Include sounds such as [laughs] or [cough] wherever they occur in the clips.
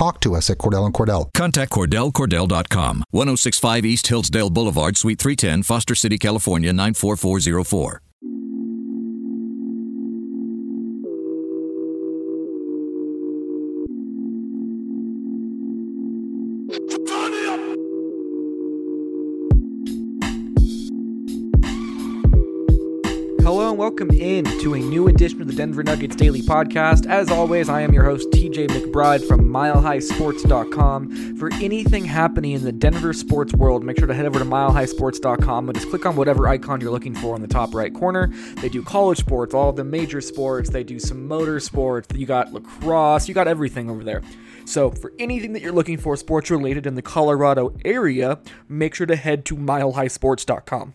talk to us at Cordell and Cordell. Contact CordellCordell.com, 1065 East Hillsdale Boulevard, Suite 310, Foster City, California, 94404. Hello and welcome in to a new edition of the Denver Nuggets Daily Podcast. As always, I am your host, TJ McBride from MileHighSports.com. For anything happening in the Denver sports world, make sure to head over to MileHighSports.com and just click on whatever icon you're looking for on the top right corner. They do college sports, all the major sports, they do some motor sports, you got lacrosse, you got everything over there. So, for anything that you're looking for sports related in the Colorado area, make sure to head to MileHighSports.com.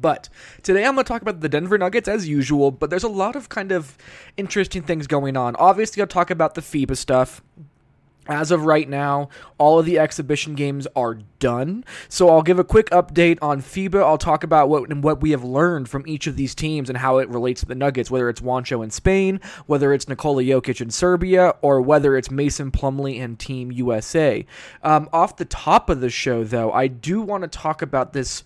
But today I'm going to talk about the Denver Nuggets as usual, but there's a lot of kind of interesting things going on. Obviously, I'll talk about the FIBA stuff. As of right now, all of the exhibition games are done. So I'll give a quick update on FIBA. I'll talk about what what we have learned from each of these teams and how it relates to the Nuggets, whether it's Juancho in Spain, whether it's Nikola Jokic in Serbia, or whether it's Mason Plumlee and Team USA. Um, off the top of the show, though, I do want to talk about this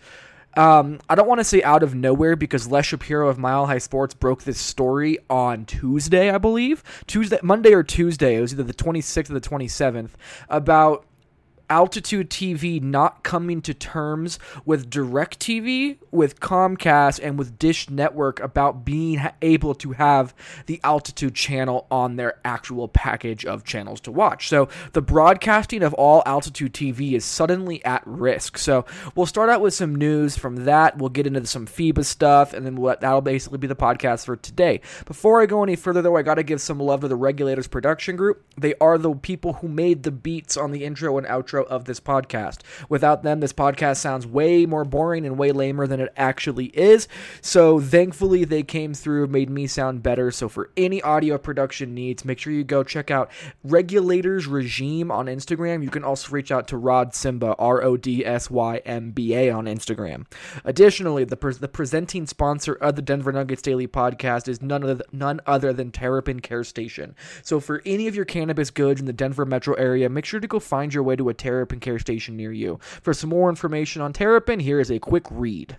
um, I don't want to say out of nowhere because Les Shapiro of Mile High Sports broke this story on Tuesday, I believe. Tuesday, Monday or Tuesday. It was either the 26th or the 27th about Altitude TV not coming to terms with DirecTV, with Comcast, and with Dish Network about being able to have the Altitude channel on their actual package of channels to watch. So the broadcasting of all Altitude TV is suddenly at risk. So we'll start out with some news from that. We'll get into some FIBA stuff, and then we'll, that'll basically be the podcast for today. Before I go any further, though, I got to give some love to the Regulators Production Group. They are the people who made the beats on the intro and outro of this podcast. Without them, this podcast sounds way more boring and way lamer than it actually is. So thankfully, they came through, made me sound better. So for any audio production needs, make sure you go check out Regulators Regime on Instagram. You can also reach out to Rod Symba, R O D S Y M B A on Instagram. Additionally, the, pre- the presenting sponsor of the Denver Nuggets Daily Podcast is none other, none other than Terrapin Care Station. So for any of your cannabis goods in the Denver metro area, make sure to go find your way to a Terrapin Care Station near you. For some more information on Terrapin, here is a quick read.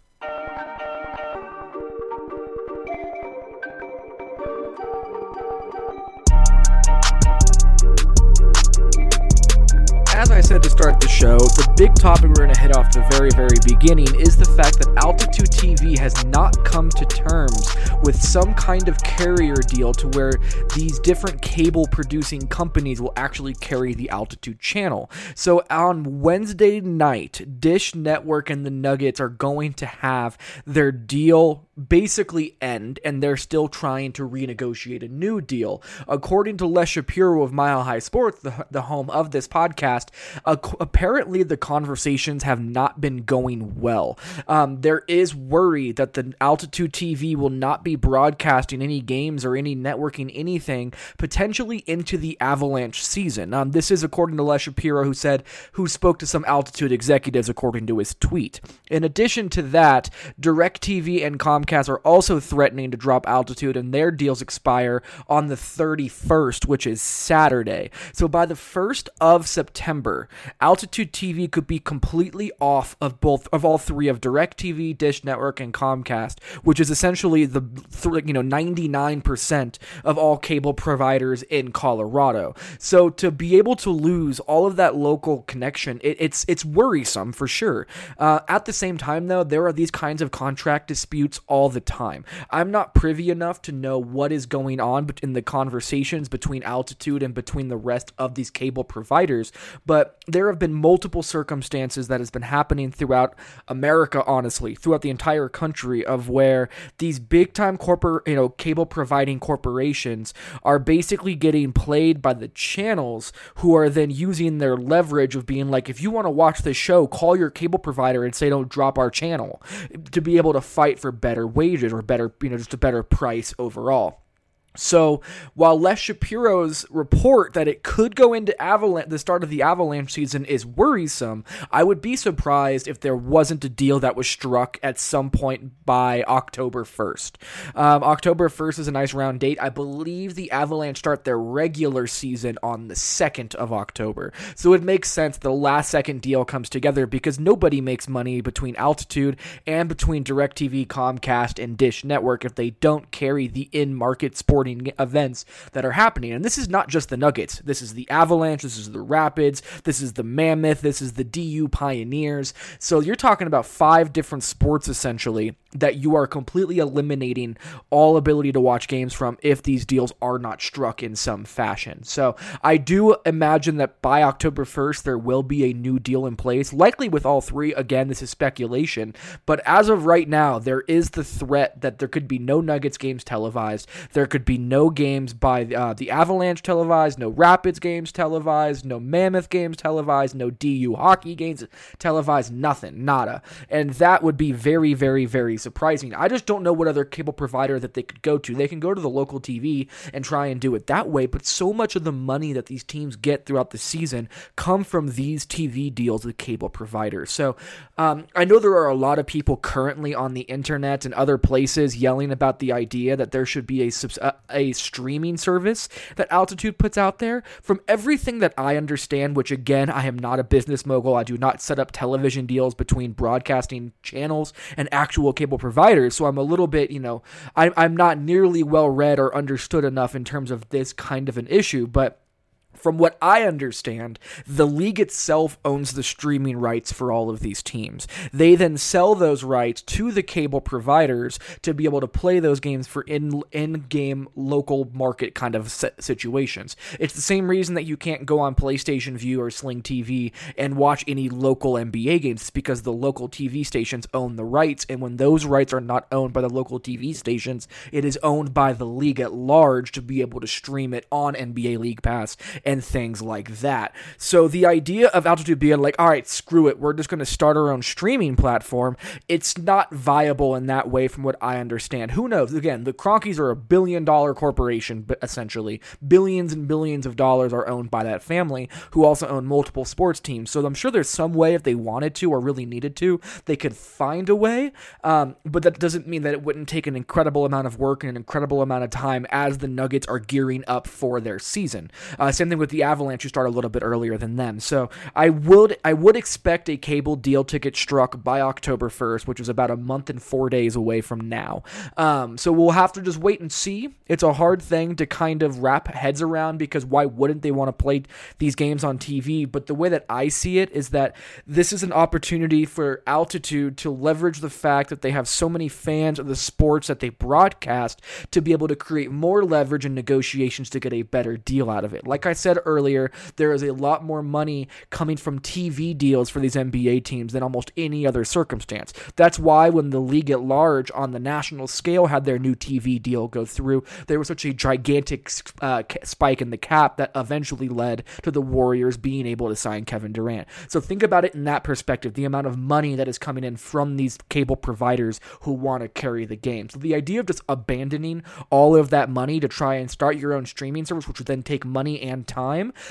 as I said to start the show, the big topic we're going to hit off the very, very beginning is the fact that Altitude TV has not come to terms with some kind of carrier deal to where these different cable producing companies will actually carry the Altitude channel. So on Wednesday night, Dish Network and the Nuggets are going to have their deal basically end, and they're still trying to renegotiate a new deal. According to Les Shapiro of Mile High Sports, the, the home of this podcast, apparently the conversations have not been going well. Um, there is worry that the Altitude TV will not be broadcasting any games or any networking anything potentially into the Avalanche season. Um, this is according to Les Shapiro, who said who spoke to some Altitude executives according to his tweet. In addition to that, DirecTV and Comcast Are also threatening to drop altitude, and their deals expire on the 31st, which is Saturday. So by the 1st of September, Altitude TV could be completely off of both of all three of DirecTV, Dish Network, and Comcast, which is essentially the you know 99% of all cable providers in Colorado. So to be able to lose all of that local connection, it, it's it's worrisome for sure. Uh, at the same time, though, there are these kinds of contract disputes all the time. I'm not privy enough to know what is going on in the conversations between Altitude and between the rest of these cable providers, but there have been multiple circumstances that has been happening throughout America, honestly, throughout the entire country, of where these big time corporate, you know, cable providing corporations are basically getting played by the channels who are then using their leverage of being like, if you want to watch this show, call your cable provider and say, don't drop our channel to be able to fight for better wages or better, you know, just a better price overall. So while Les Shapiro's report that it could go into Avalanche, the start of the Avalanche season is worrisome, I would be surprised if there wasn't a deal that was struck at some point by October 1st. Um, October 1st is a nice round date. I believe the Avalanche start their regular season on the 2nd of October. So it makes sense the last second deal comes together because nobody makes money between Altitude and between DirecTV, Comcast, and Dish Network if they don't carry the in market sports events that are happening. And this is not just the Nuggets. This is the Avalanche. This is the Rapids. This is the Mammoth. This is the DU Pioneers. So you're talking about five different sports essentially that you are completely eliminating all ability to watch games from if these deals are not struck in some fashion. So I do imagine that by October 1st, there will be a new deal in place, likely with all three. Again, this is speculation, but as of right now, there is the threat that there could be no Nuggets games televised. There could be no games by uh, the Avalanche televised, no Rapids games televised, no Mammoth games televised, no DU hockey games televised, nothing, nada. And that would be very, very, very surprising. I just don't know what other cable provider that they could go to. They can go to the local TV and try and do it that way, but so much of the money that these teams get throughout the season come from these TV deals with cable providers. So um, I know there are a lot of people currently on the internet and other places yelling about the idea that there should be a, a streaming service that Altitude puts out there. From everything that I understand, which again, I am not a business mogul, I do not set up television deals between broadcasting channels and actual cable providers. So I'm a little bit, you know, I, I'm not nearly well read or understood enough in terms of this kind of an issue, but from what I understand, the league itself owns the streaming rights for all of these teams. They then sell those rights to the cable providers to be able to play those games for in in game local market kind of situations. It's the same reason that you can't go on PlayStation Vue or Sling TV and watch any local NBA games. It's because the local TV stations own the rights, and when those rights are not owned by the local TV stations, it is owned by the league at large to be able to stream it on NBA League Pass and things like that. So the idea of Altitude being like, all right, screw it, we're just going to start our own streaming platform, it's not viable in that way from what I understand. Who knows? Again, the Kroenkes are a billion dollar corporation, essentially. Billions and billions of dollars are owned by that family, who also own multiple sports teams. So I'm sure there's some way, if they wanted to or really needed to, they could find a way. Um, but that doesn't mean that it wouldn't take an incredible amount of work and an incredible amount of time as the Nuggets are gearing up for their season. Uh, same thing with the Avalanche, who start a little bit earlier than them. So I would I would expect a cable deal ticket struck by October 1st, which is about a month and four days away from now. Um, so we'll have to just wait and see. It's a hard thing to kind of wrap heads around because why wouldn't they want to play these games on TV? But the way that I see it is that this is an opportunity for Altitude to leverage the fact that they have so many fans of the sports that they broadcast to be able to create more leverage in negotiations to get a better deal out of it. Like I said said earlier, there is a lot more money coming from TV deals for these NBA teams than almost any other circumstance. That's why when the league at large on the national scale had their new TV deal go through, there was such a gigantic uh, spike in the cap that eventually led to the Warriors being able to sign Kevin Durant. So think about it in that perspective the amount of money that is coming in from these cable providers who want to carry the game. So the idea of just abandoning all of that money to try and start your own streaming service, which would then take money and time,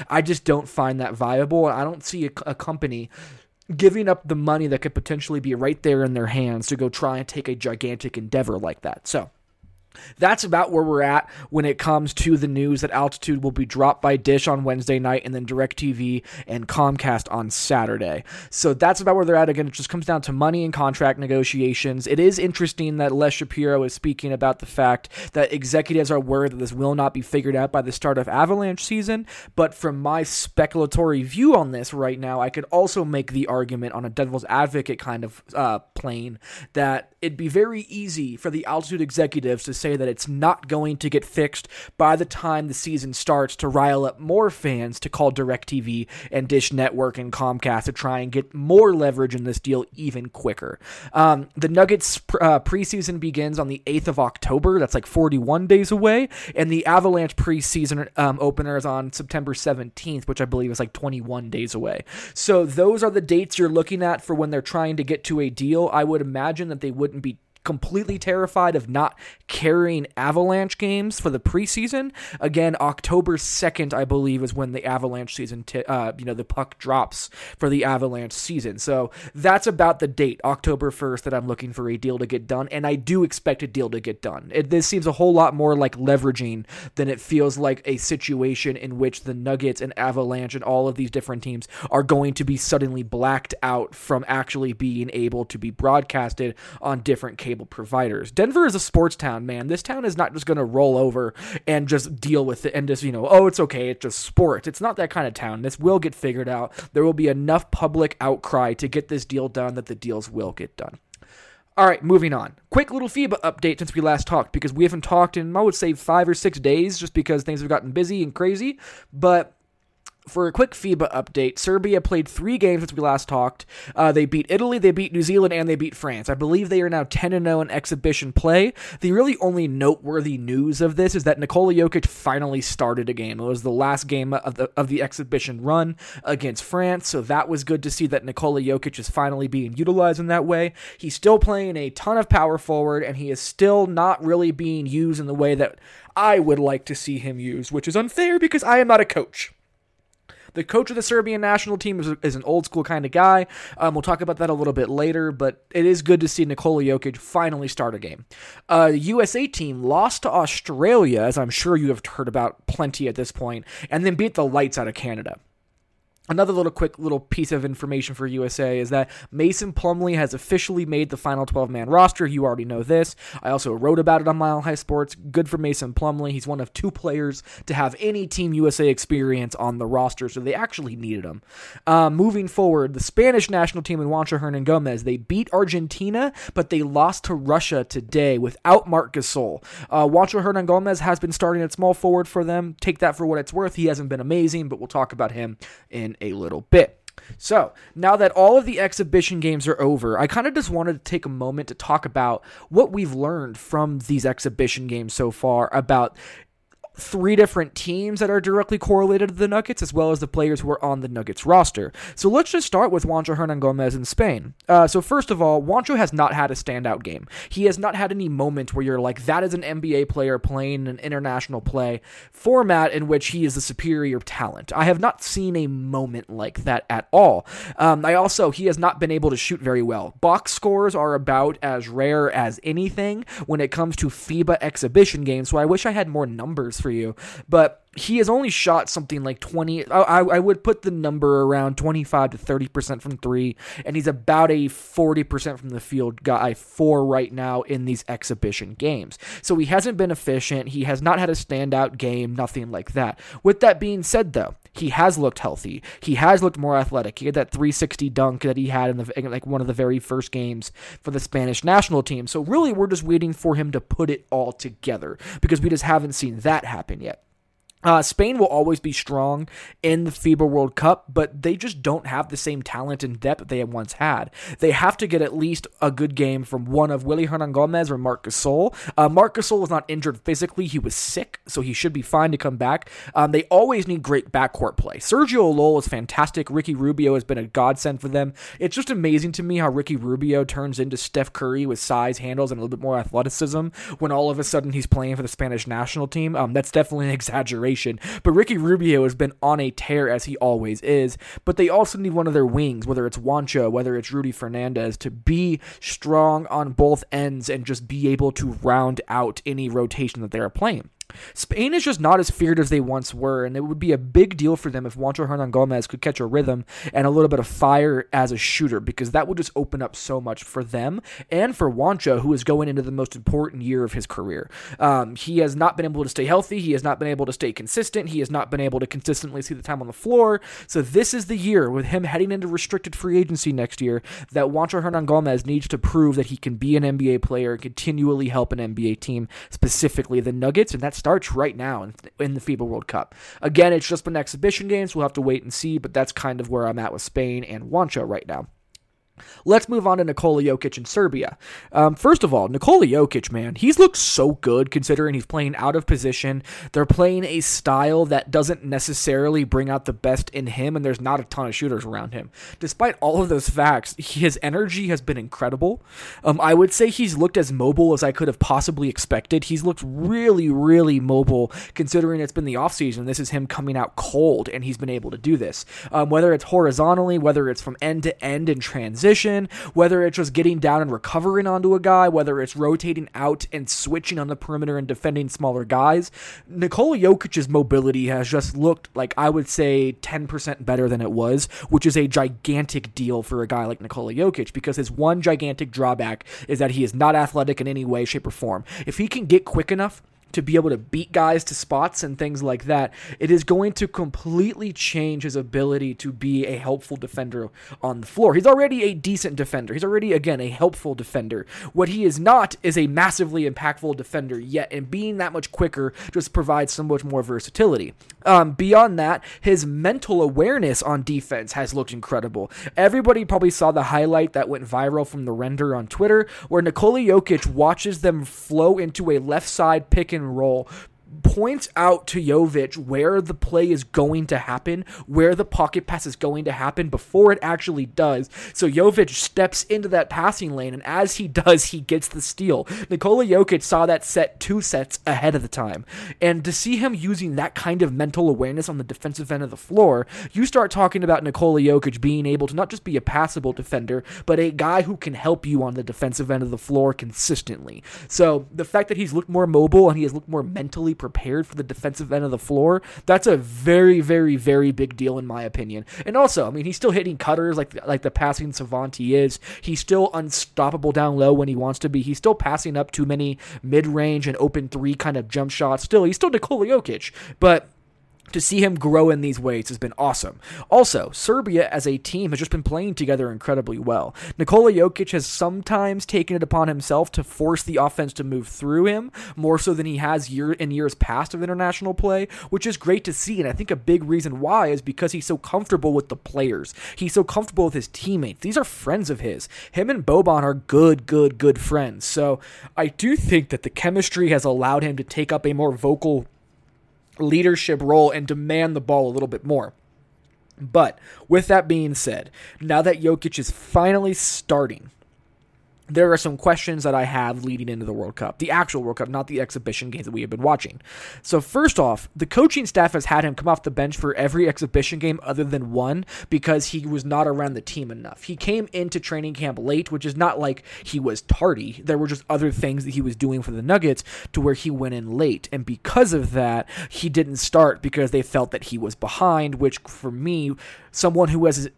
I just don't find that viable. And I don't see a, a company giving up the money that could potentially be right there in their hands to go try and take a gigantic endeavor like that. So, that's about where we're at when it comes to the news that Altitude will be dropped by Dish on Wednesday night and then DirecTV and Comcast on Saturday. So that's about where they're at. Again, it just comes down to money and contract negotiations. It is interesting that Les Shapiro is speaking about the fact that executives are worried that this will not be figured out by the start of Avalanche season. But from my speculatory view on this right now, I could also make the argument on a devil's advocate kind of uh, plane that it'd be very easy for the Altitude executives to say that it's not going to get fixed by the time the season starts to rile up more fans to call DirecTV and Dish Network and Comcast to try and get more leverage in this deal even quicker. Um, the Nuggets uh, preseason begins on the 8th of October. That's like 41 days away. And the Avalanche preseason um, opener is on September 17th, which I believe is like 21 days away. So those are the dates you're looking at for when they're trying to get to a deal. I would imagine that they wouldn't be completely terrified of not carrying Avalanche games for the preseason. Again, October 2nd, I believe, is when the Avalanche season, t- uh, you know, the puck drops for the Avalanche season. So that's about the date, October 1st, that I'm looking for a deal to get done. And I do expect a deal to get done. It, this seems a whole lot more like leveraging than it feels like a situation in which the Nuggets and Avalanche and all of these different teams are going to be suddenly blacked out from actually being able to be broadcasted on different cases providers. Denver is a sports town, man. This town is not just going to roll over and just deal with it and just, you know, oh, it's okay, it's just sports. It's not that kind of town. This will get figured out. There will be enough public outcry to get this deal done that the deals will get done. All right, moving on. Quick little FIBA update since we last talked because we haven't talked in, I would say, five or six days just because things have gotten busy and crazy. But for a quick FIBA update, Serbia played three games since we last talked. Uh, they beat Italy, they beat New Zealand, and they beat France. I believe they are now 10 0 in exhibition play. The really only noteworthy news of this is that Nikola Jokic finally started a game. It was the last game of the of the exhibition run against France, so that was good to see that Nikola Jokic is finally being utilized in that way. He's still playing a ton of power forward, and he is still not really being used in the way that I would like to see him used, which is unfair because I am not a coach. The coach of the Serbian national team is, is an old school kind of guy. Um, we'll talk about that a little bit later, but it is good to see Nikola Jokic finally start a game. Uh, the USA team lost to Australia, as I'm sure you have heard about plenty at this point, and then beat the lights out of Canada. Another little quick little piece of information for USA is that Mason Plumlee has officially made the final 12 man roster. You already know this. I also wrote about it on Mile High Sports. Good for Mason Plumlee. He's one of two players to have any Team USA experience on the roster, so they actually needed him. Uh, moving forward, the Spanish national team in Juancho Hernangomez, they beat Argentina, but they lost to Russia today without Marc Gasol. Uh, Juancho Hernangomez has been starting at small forward for them. Take that for what it's worth. He hasn't been amazing, but we'll talk about him in a little bit. So, now that all of the exhibition games are over, I kind of just wanted to take a moment to talk about what we've learned from these exhibition games so far about three different teams that are directly correlated to the Nuggets, as well as the players who are on the Nuggets roster. So let's just start with Juancho Hernangomez in Spain. Uh, so first of all, Juancho has not had a standout game. He has not had any moment where you're like, that is an NBA player playing an international play format in which he is the superior talent. I have not seen a moment like that at all. Um, I also, he has not been able to shoot very well. Box scores are about as rare as anything when it comes to FIBA exhibition games, so I wish I had more numbers for for you. But he has only shot something like 20 I, I would put the number around 25 to 30% from three and he's about a 40% from the field guy for right now in these exhibition games. So he hasn't been efficient. He has not had a standout game nothing like that. With that being said though he has looked healthy. He has looked more athletic. He had that 360 dunk that he had in the in like one of the very first games for the spanish national team. So really we're just waiting for him to put it all together because we just haven't seen that happen yet uh, Spain will always be strong in the FIBA World Cup, but they just don't have the same talent and depth they once had. They have to get at least a good game from one of Willy Hernangomez or Marc Gasol. Uh, Marc Gasol was not injured physically; he was sick, so he should be fine to come back. Um, they always need great backcourt play. Sergio Llull is fantastic. Ricky Rubio has been a godsend for them. It's just amazing to me how Ricky Rubio turns into Steph Curry with size, handles, and a little bit more athleticism when all of a sudden he's playing for the Spanish national team. Um, that's definitely an [laughs] exaggeration situation. But Ricky Rubio has been on a tear as he always is. But they also need one of their wings, whether it's Juancho, whether it's Rudy Fernandez, to be strong on both ends and just be able to round out any rotation that they are playing. Spain is just not as feared as they once were, and it would be a big deal for them if Juancho Hernangomez could catch a rhythm and a little bit of fire as a shooter, because that would just open up so much for them and for Juancho, who is going into the most important year of his career. Um, he has not been able to stay healthy. He has not been able to stay consistent. He has not been able to consistently see the time on the floor. So this is the year with him heading into restricted free agency next year that Juancho Hernangomez needs to prove that he can be an NBA player and continually help an NBA team, specifically the Nuggets, and that's starts right now in, in the FIBA World Cup. Again, it's just been exhibition games. We'll have to wait and see, but that's kind of where I'm at with Spain and Juancho right now. Let's move on to Nikola Jokic in Serbia. Um, first of all, Nikola Jokic, man, he's looked so good considering he's playing out of position. They're playing a style that doesn't necessarily bring out the best in him, and there's not a ton of shooters around him. Despite all of those facts, his energy has been incredible. Um, I would say he's looked as mobile as I could have possibly expected. He's looked really, really mobile considering it's been the offseason. This is him coming out cold, and he's been able to do this. Um, whether it's horizontally, whether it's from end to end in transition position, whether it's just getting down and recovering onto a guy, whether it's rotating out and switching on the perimeter and defending smaller guys. Nikola Jokic's mobility has just looked like I would say 10% better than it was, which is a gigantic deal for a guy like Nikola Jokic because his one gigantic drawback is that he is not athletic in any way, shape, or form. If he can get quick enough to be able to beat guys to spots and things like that, it is going to completely change his ability to be a helpful defender on the floor. He's already a decent defender. He's already, again, a helpful defender. What he is not is a massively impactful defender yet, and being that much quicker just provides so much more versatility. Um, beyond that, his mental awareness on defense has looked incredible. Everybody probably saw the highlight that went viral from the render on Twitter, where Nikola Jokic watches them flow into a left side pick and roll points out to Jovic where the play is going to happen, where the pocket pass is going to happen before it actually does. So Jovic steps into that passing lane, and as he does, he gets the steal. Nikola Jokic saw that set two sets ahead of the time. And to see him using that kind of mental awareness on the defensive end of the floor, you start talking about Nikola Jokic being able to not just be a passable defender, but a guy who can help you on the defensive end of the floor consistently. So the fact that he's looked more mobile and he has looked more mentally prepared for the defensive end of the floor, that's a very, very, very big deal in my opinion. And also, I mean, he's still hitting cutters like like the passing savant he is. He's still unstoppable down low when he wants to be. He's still passing up too many mid range and open three kind of jump shots. Still, he's still Nikola Jokic, but to see him grow in these ways has been awesome. Also, Serbia as a team has just been playing together incredibly well. Nikola Jokic has sometimes taken it upon himself to force the offense to move through him more so than he has year in years past of international play, which is great to see. And I think a big reason why is because he's so comfortable with the players. He's so comfortable with his teammates. These are friends of his. Him and Boban are good, good, good friends. So I do think that the chemistry has allowed him to take up a more vocal leadership role and demand the ball a little bit more. But with that being said, now that Jokic is finally starting, there are some questions that I have leading into the World Cup, the actual World Cup, not the exhibition games that we have been watching. So, first off, the coaching staff has had him come off the bench for every exhibition game other than one because he was not around the team enough. He came into training camp late, which is not like he was tardy. There were just other things that he was doing for the Nuggets to where he went in late. And because of that, he didn't start because they felt that he was behind, which for me, someone who has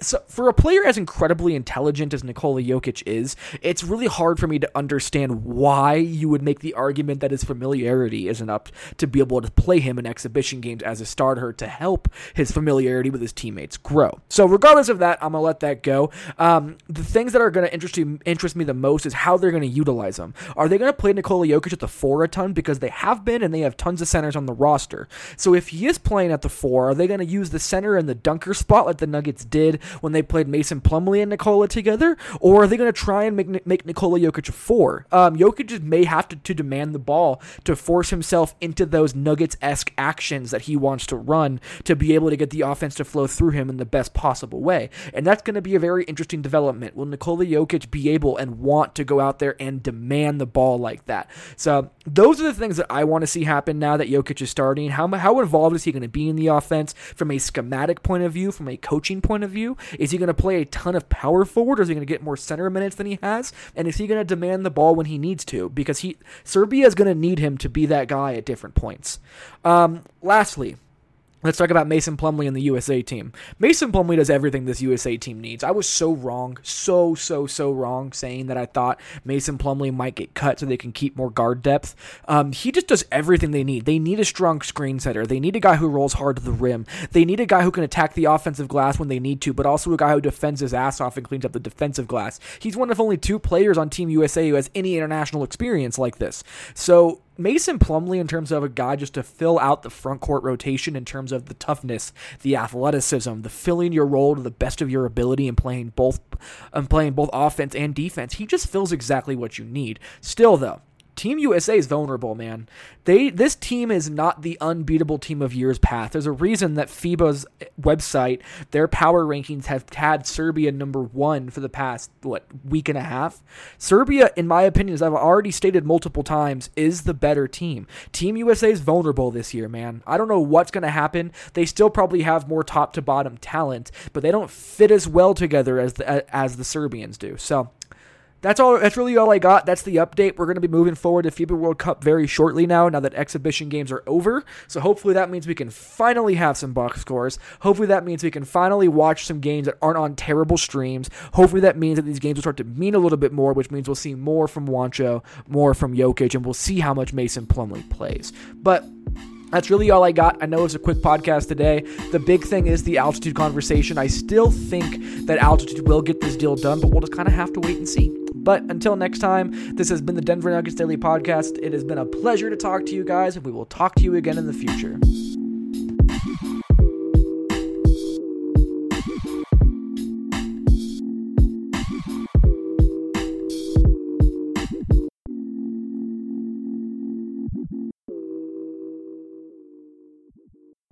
so for a player as incredibly intelligent as Nikola Jokic is, it's really hard for me to understand why you would make the argument that his familiarity isn't up to be able to play him in exhibition games as a starter to help his familiarity with his teammates grow. So regardless of that, I'm gonna let that go. Um, the things that are gonna interest interest me the most is how they're gonna utilize him. Are they gonna play Nikola Jokic at the four a ton because they have been and they have tons of centers on the roster. So if he is playing at the four, are they gonna use the center and the dunker spot like the Nuggets did? When they played Mason Plumlee and Nikola together, or are they going to try and make make Nikola Jokic a four? Um, Jokic may have to, to demand the ball to force himself into those Nuggets esque actions that he wants to run to be able to get the offense to flow through him in the best possible way, and that's going to be a very interesting development. Will Nikola Jokic be able and want to go out there and demand the ball like that? So those are the things that I want to see happen now that Jokic is starting. How how involved is he going to be in the offense from a schematic point of view, from a coaching point of view? Is he going to play a ton of power forward, or is he going to get more center minutes than he has? And is he going to demand the ball when he needs to? Because he Serbia is going to need him to be that guy at different points. Um, lastly, Let's talk about Mason Plumlee and the USA team. Mason Plumlee does everything this USA team needs. I was so wrong, so, so, so wrong saying that I thought Mason Plumlee might get cut so they can keep more guard depth. Um, he just does everything they need. They need a strong screen setter. They need a guy who rolls hard to the rim. They need a guy who can attack the offensive glass when they need to, but also a guy who defends his ass off and cleans up the defensive glass. He's one of only two players on Team USA who has any international experience like this. So Mason Plumlee in terms of a guy just to fill out the front court rotation in terms of the toughness, the athleticism, the filling your role to the best of your ability and playing both and playing both offense and defense. He just fills exactly what you need. Still though, Team USA is vulnerable, man. They this team is not the unbeatable team of years past. There's a reason that FIBA's website, their power rankings have had Serbia number 1 for the past what week and a half. Serbia in my opinion, as I've already stated multiple times, is the better team. Team USA is vulnerable this year, man. I don't know what's going to happen. They still probably have more top to bottom talent, but they don't fit as well together as the, as the Serbians do. So, that's all. That's really all I got. That's the update. We're going to be moving forward to FIBA World Cup very shortly now. Now that exhibition games are over, so hopefully that means we can finally have some box scores. Hopefully that means we can finally watch some games that aren't on terrible streams. Hopefully that means that these games will start to mean a little bit more, which means we'll see more from Juancho, more from Jokic, and we'll see how much Mason Plumlee plays. But that's really all I got. I know it's a quick podcast today. The big thing is the altitude conversation. I still think that altitude will get this deal done, but we'll just kind of have to wait and see. But until next time, this has been the Denver Nuggets Daily Podcast. It has been a pleasure to talk to you guys, and we will talk to you again in the future.